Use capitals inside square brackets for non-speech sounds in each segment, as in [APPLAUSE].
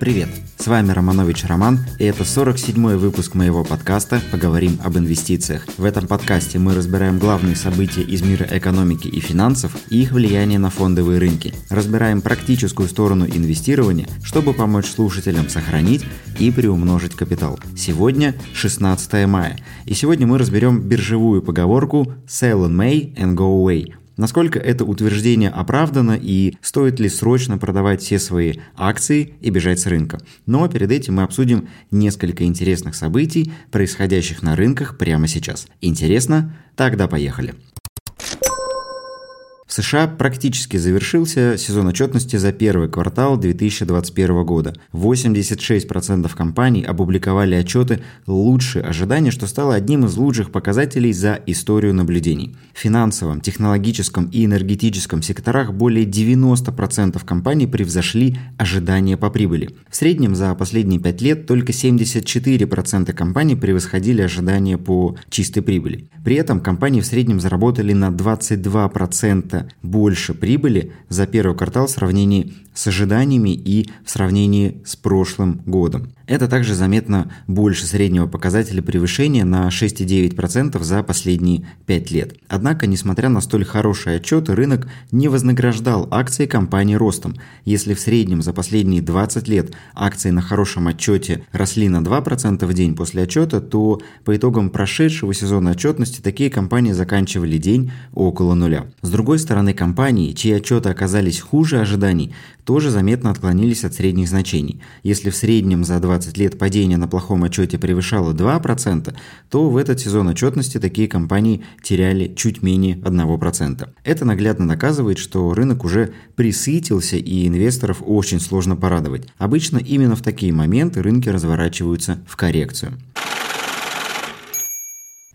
Привет! С вами Романович Роман, и это 47-й выпуск моего подкаста «Поговорим об инвестициях». В этом подкасте мы разбираем главные события из мира экономики и финансов и их влияние на фондовые рынки. Разбираем практическую сторону инвестирования, чтобы помочь слушателям сохранить и приумножить капитал. Сегодня 16 мая, и сегодня мы разберем биржевую поговорку «Sell in May and go away», Насколько это утверждение оправдано и стоит ли срочно продавать все свои акции и бежать с рынка. Но перед этим мы обсудим несколько интересных событий, происходящих на рынках прямо сейчас. Интересно? Тогда поехали. В США практически завершился сезон отчетности за первый квартал 2021 года. 86% компаний опубликовали отчеты лучше ожидания, что стало одним из лучших показателей за историю наблюдений. В финансовом, технологическом и энергетическом секторах более 90% компаний превзошли ожидания по прибыли. В среднем за последние 5 лет только 74% компаний превосходили ожидания по чистой прибыли. При этом компании в среднем заработали на 22% больше прибыли за первый квартал в сравнении с ожиданиями и в сравнении с прошлым годом. Это также заметно больше среднего показателя превышения на 6,9% за последние 5 лет. Однако, несмотря на столь хорошие отчеты, рынок не вознаграждал акции компании ростом. Если в среднем за последние 20 лет акции на хорошем отчете росли на 2% в день после отчета, то по итогам прошедшего сезона отчетности такие компании заканчивали день около нуля. С другой стороны, компании, чьи отчеты оказались хуже ожиданий, тоже заметно отклонились от средних значений. Если в среднем за 20 лет падение на плохом отчете превышало 2%, то в этот сезон отчетности такие компании теряли чуть менее 1%. Это наглядно доказывает, что рынок уже присытился и инвесторов очень сложно порадовать. Обычно именно в такие моменты рынки разворачиваются в коррекцию.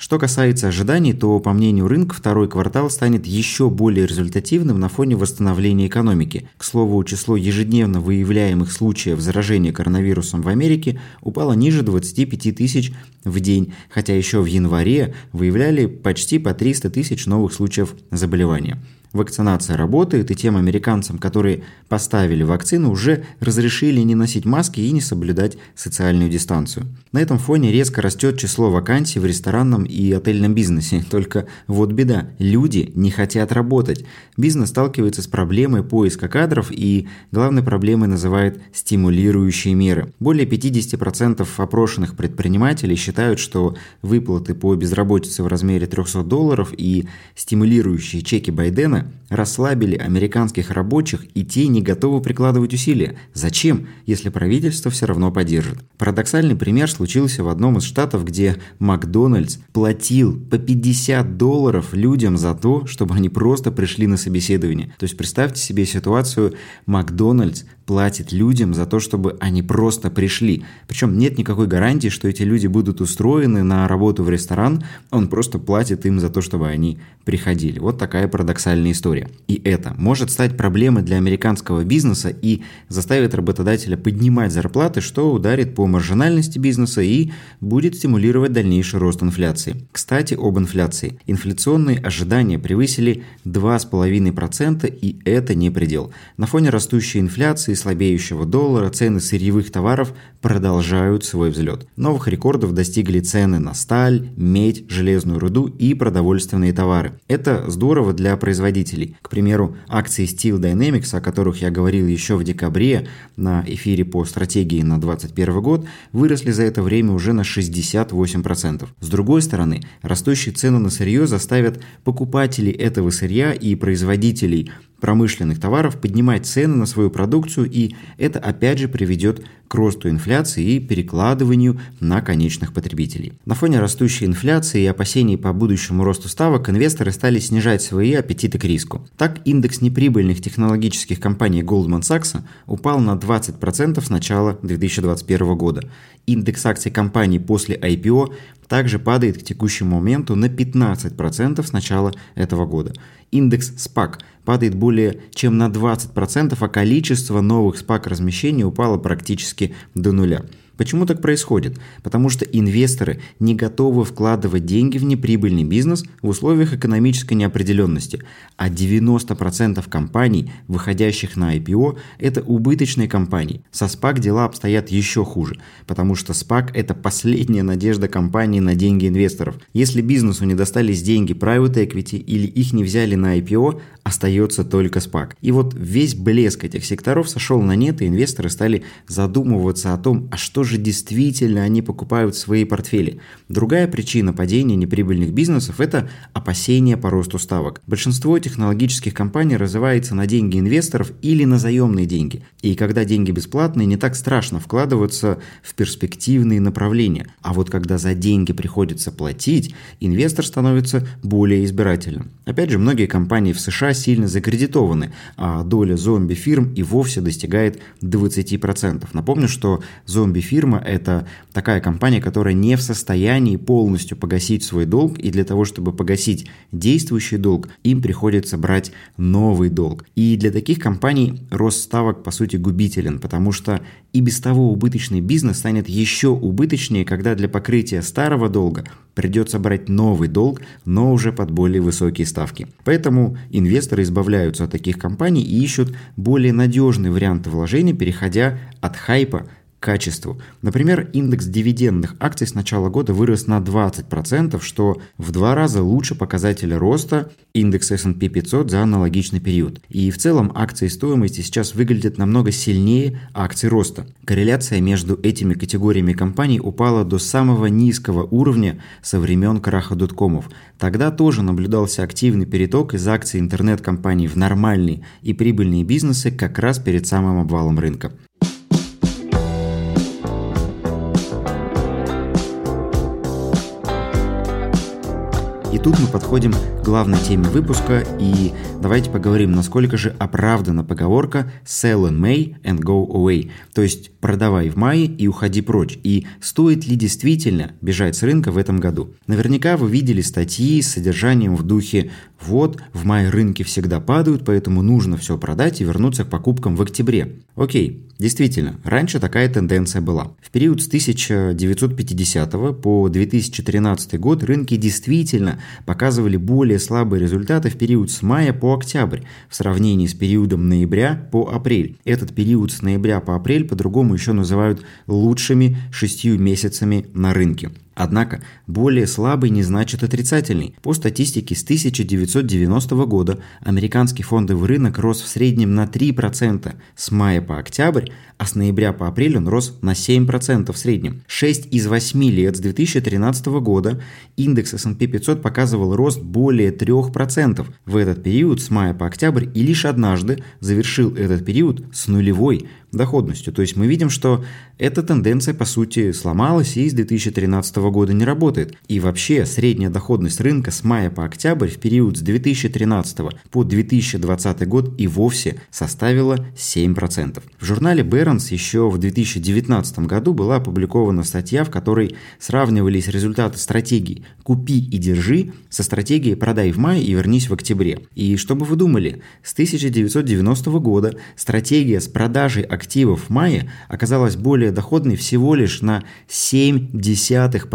Что касается ожиданий, то, по мнению рынка, второй квартал станет еще более результативным на фоне восстановления экономики. К слову, число ежедневно выявляемых случаев заражения коронавирусом в Америке упало ниже 25 тысяч в день, хотя еще в январе выявляли почти по 300 тысяч новых случаев заболевания. Вакцинация работает, и тем американцам, которые поставили вакцину, уже разрешили не носить маски и не соблюдать социальную дистанцию. На этом фоне резко растет число вакансий в ресторанном и отельном бизнесе. [LAUGHS] Только вот беда, люди не хотят работать. Бизнес сталкивается с проблемой поиска кадров и главной проблемой называет стимулирующие меры. Более 50% опрошенных предпринимателей считают, что выплаты по безработице в размере 300 долларов и стимулирующие чеки Байдена расслабили американских рабочих, и те не готовы прикладывать усилия. Зачем, если правительство все равно поддержит? Парадоксальный пример случился в одном из штатов, где Макдональдс платил по 50 долларов людям за то, чтобы они просто пришли на собеседование. То есть представьте себе ситуацию, Макдональдс платит людям за то, чтобы они просто пришли. Причем нет никакой гарантии, что эти люди будут устроены на работу в ресторан, он просто платит им за то, чтобы они приходили. Вот такая парадоксальная история. И это может стать проблемой для американского бизнеса и заставит работодателя поднимать зарплаты, что ударит по маржинальности бизнеса и будет стимулировать дальнейший рост инфляции. Кстати, об инфляции. Инфляционные ожидания превысили 2,5% и это не предел. На фоне растущей инфляции и слабеющего доллара цены сырьевых товаров продолжают свой взлет. Новых рекордов достигли цены на сталь, медь, железную руду и продовольственные товары. Это здорово для производителей. К примеру, акции Steel Dynamics, о которых я говорил еще в декабре на эфире по стратегии на 2021 год, выросли за это время уже на 68%. С другой стороны, растущие цены на сырье заставят покупателей этого сырья и производителей промышленных товаров поднимать цены на свою продукцию, и это опять же приведет к росту инфляции и перекладыванию на конечных потребителей. На фоне растущей инфляции и опасений по будущему росту ставок инвесторы стали снижать свои аппетиты к риску. Так, индекс неприбыльных технологических компаний Goldman Sachs упал на 20% с начала 2021 года. Индекс акций компаний после IPO также падает к текущему моменту на 15% с начала этого года. Индекс SPAC падает более чем на 20%, а количество новых SPAC размещений упало практически до нуля. Почему так происходит? Потому что инвесторы не готовы вкладывать деньги в неприбыльный бизнес в условиях экономической неопределенности, а 90% компаний, выходящих на IPO, это убыточные компании. Со SPAC дела обстоят еще хуже, потому что SPAC – это последняя надежда компании на деньги инвесторов. Если бизнесу не достались деньги private equity или их не взяли на IPO, остается только SPAC. И вот весь блеск этих секторов сошел на нет, и инвесторы стали задумываться о том, а что же действительно они покупают свои портфели. Другая причина падения неприбыльных бизнесов – это опасения по росту ставок. Большинство технологических компаний развивается на деньги инвесторов или на заемные деньги. И когда деньги бесплатные, не так страшно вкладываться в перспективные направления. А вот когда за деньги приходится платить, инвестор становится более избирательным. Опять же, многие компании в США сильно закредитованы, а доля зомби-фирм и вовсе достигает 20%. Напомню, что зомби-фирма – это такая компания, которая не в состоянии полностью погасить свой долг, и для того, чтобы погасить действующий долг, им приходится брать новый долг. И для таких компаний рост ставок, по сути, губителен, потому что и без того убыточный бизнес станет еще убыточнее, когда для покрытия старого долга придется брать новый долг, но уже под более высокие ставки. Поэтому инвесторы избавляются от таких компаний и ищут более надежный вариант вложения, переходя от хайпа качеству. Например, индекс дивидендных акций с начала года вырос на 20%, что в два раза лучше показателя роста индекса S&P 500 за аналогичный период. И в целом акции стоимости сейчас выглядят намного сильнее акций роста. Корреляция между этими категориями компаний упала до самого низкого уровня со времен краха доткомов. Тогда тоже наблюдался активный переток из акций интернет-компаний в нормальные и прибыльные бизнесы как раз перед самым обвалом рынка. И тут мы подходим к главной теме выпуска, и давайте поговорим, насколько же оправдана поговорка «sell in May and go away», то есть «продавай в мае и уходи прочь», и стоит ли действительно бежать с рынка в этом году. Наверняка вы видели статьи с содержанием в духе «вот, в мае рынки всегда падают, поэтому нужно все продать и вернуться к покупкам в октябре». Окей, действительно, раньше такая тенденция была. В период с 1950 по 2013 год рынки действительно показывали более слабые результаты в период с мая по октябрь в сравнении с периодом ноября по апрель. Этот период с ноября по апрель по-другому еще называют лучшими шестью месяцами на рынке. Однако более слабый не значит отрицательный. По статистике с 1990 года американский фондовый рынок рос в среднем на 3% с мая по октябрь, а с ноября по апрель он рос на 7% в среднем. 6 из 8 лет с 2013 года индекс S&P 500 показывал рост более 3% в этот период с мая по октябрь и лишь однажды завершил этот период с нулевой доходностью. То есть мы видим, что эта тенденция по сути сломалась и с 2013 года не работает. И вообще средняя доходность рынка с мая по октябрь в период с 2013 по 2020 год и вовсе составила 7%. В журнале Barron's еще в 2019 году была опубликована статья, в которой сравнивались результаты стратегий «Купи и держи» со стратегией «Продай в мае и вернись в октябре». И что бы вы думали, с 1990 года стратегия с продажей активов в мае оказалась более доходной всего лишь на 0,7%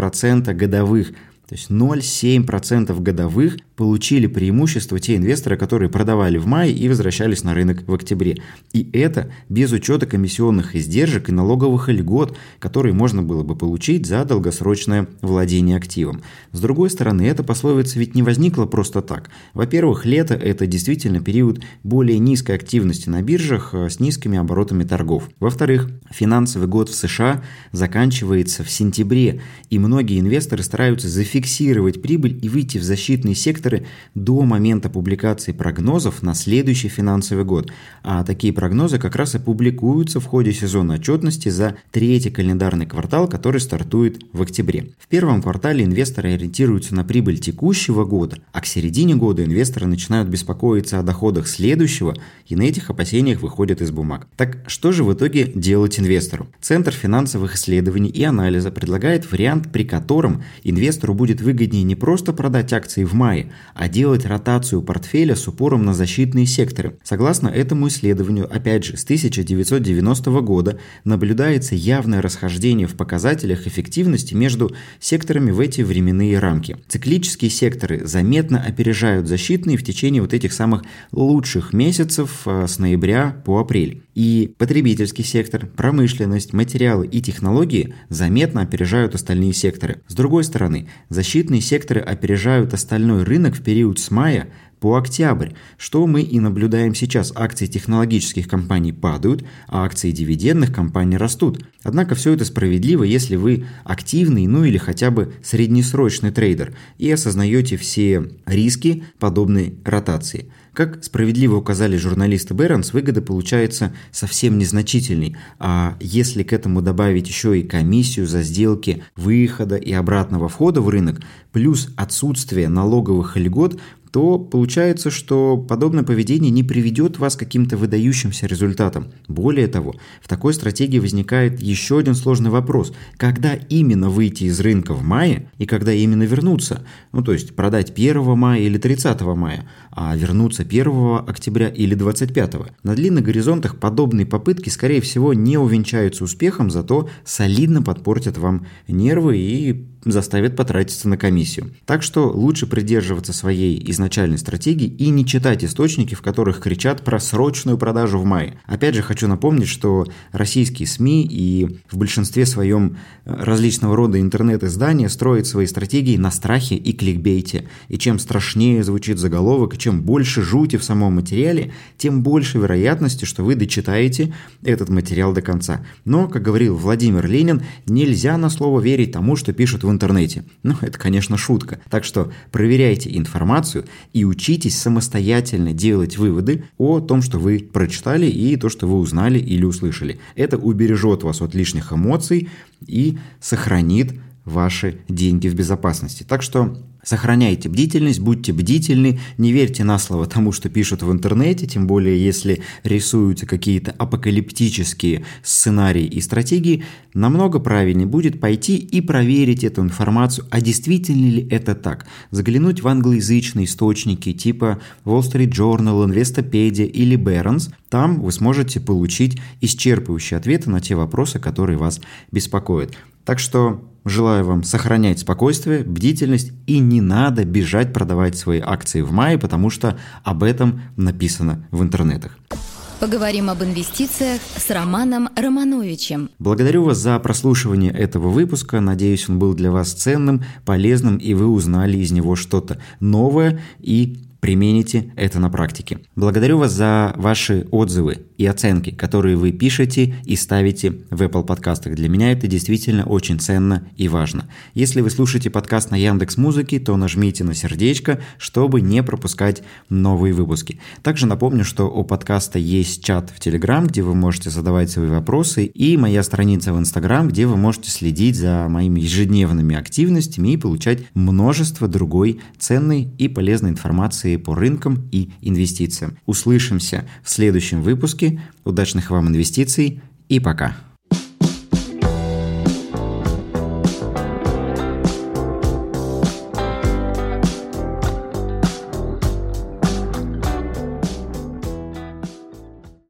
годовых – то есть 0,7% годовых получили преимущество те инвесторы, которые продавали в мае и возвращались на рынок в октябре. И это без учета комиссионных издержек и налоговых льгот, которые можно было бы получить за долгосрочное владение активом. С другой стороны, эта пословица ведь не возникла просто так. Во-первых, лето – это действительно период более низкой активности на биржах э, с низкими оборотами торгов. Во-вторых, финансовый год в США заканчивается в сентябре, и многие инвесторы стараются зафиксировать зафиксировать прибыль и выйти в защитные секторы до момента публикации прогнозов на следующий финансовый год. А такие прогнозы как раз и публикуются в ходе сезона отчетности за третий календарный квартал, который стартует в октябре. В первом квартале инвесторы ориентируются на прибыль текущего года, а к середине года инвесторы начинают беспокоиться о доходах следующего и на этих опасениях выходят из бумаг. Так что же в итоге делать инвестору? Центр финансовых исследований и анализа предлагает вариант, при котором инвестору будет будет выгоднее не просто продать акции в мае, а делать ротацию портфеля с упором на защитные секторы. Согласно этому исследованию, опять же, с 1990 года наблюдается явное расхождение в показателях эффективности между секторами в эти временные рамки. Циклические секторы заметно опережают защитные в течение вот этих самых лучших месяцев э, с ноября по апрель. И потребительский сектор, промышленность, материалы и технологии заметно опережают остальные секторы. С другой стороны, защитные секторы опережают остальной рынок в период с мая по октябрь, что мы и наблюдаем сейчас. Акции технологических компаний падают, а акции дивидендных компаний растут. Однако все это справедливо, если вы активный, ну или хотя бы среднесрочный трейдер и осознаете все риски подобной ротации. Как справедливо указали журналисты Бернс, выгода получается совсем незначительной, а если к этому добавить еще и комиссию за сделки выхода и обратного входа в рынок, плюс отсутствие налоговых льгот, то получается, что подобное поведение не приведет вас к каким-то выдающимся результатам. Более того, в такой стратегии возникает еще один сложный вопрос. Когда именно выйти из рынка в мае и когда именно вернуться? Ну, то есть продать 1 мая или 30 мая, а вернуться 1 октября или 25. На длинных горизонтах подобные попытки, скорее всего, не увенчаются успехом, зато солидно подпортят вам нервы и заставят потратиться на комиссию. Так что лучше придерживаться своей изначальной стратегии и не читать источники, в которых кричат про срочную продажу в мае. Опять же, хочу напомнить, что российские СМИ и в большинстве своем э, различного рода интернет-издания строят свои стратегии на страхе и кликбейте. И чем страшнее звучит заголовок, и чем больше жути в самом материале, тем больше вероятности, что вы дочитаете этот материал до конца. Но, как говорил Владимир Ленин, нельзя на слово верить тому, что пишут в интернете. Ну, это, конечно, шутка. Так что проверяйте информацию и учитесь самостоятельно делать выводы о том, что вы прочитали и то, что вы узнали или услышали. Это убережет вас от лишних эмоций и сохранит ваши деньги в безопасности. Так что Сохраняйте бдительность, будьте бдительны, не верьте на слово тому, что пишут в интернете, тем более если рисуются какие-то апокалиптические сценарии и стратегии, намного правильнее будет пойти и проверить эту информацию, а действительно ли это так. Заглянуть в англоязычные источники типа Wall Street Journal, Investopedia или Barron's, там вы сможете получить исчерпывающие ответы на те вопросы, которые вас беспокоят. Так что Желаю вам сохранять спокойствие, бдительность и не надо бежать продавать свои акции в мае, потому что об этом написано в интернетах. Поговорим об инвестициях с Романом Романовичем. Благодарю вас за прослушивание этого выпуска. Надеюсь, он был для вас ценным, полезным, и вы узнали из него что-то новое и примените это на практике. Благодарю вас за ваши отзывы и оценки, которые вы пишете и ставите в Apple подкастах. Для меня это действительно очень ценно и важно. Если вы слушаете подкаст на Яндекс Музыке, то нажмите на сердечко, чтобы не пропускать новые выпуски. Также напомню, что у подкаста есть чат в Telegram, где вы можете задавать свои вопросы, и моя страница в Instagram, где вы можете следить за моими ежедневными активностями и получать множество другой ценной и полезной информации по рынкам и инвестициям. Услышимся в следующем выпуске. Удачных вам инвестиций и пока.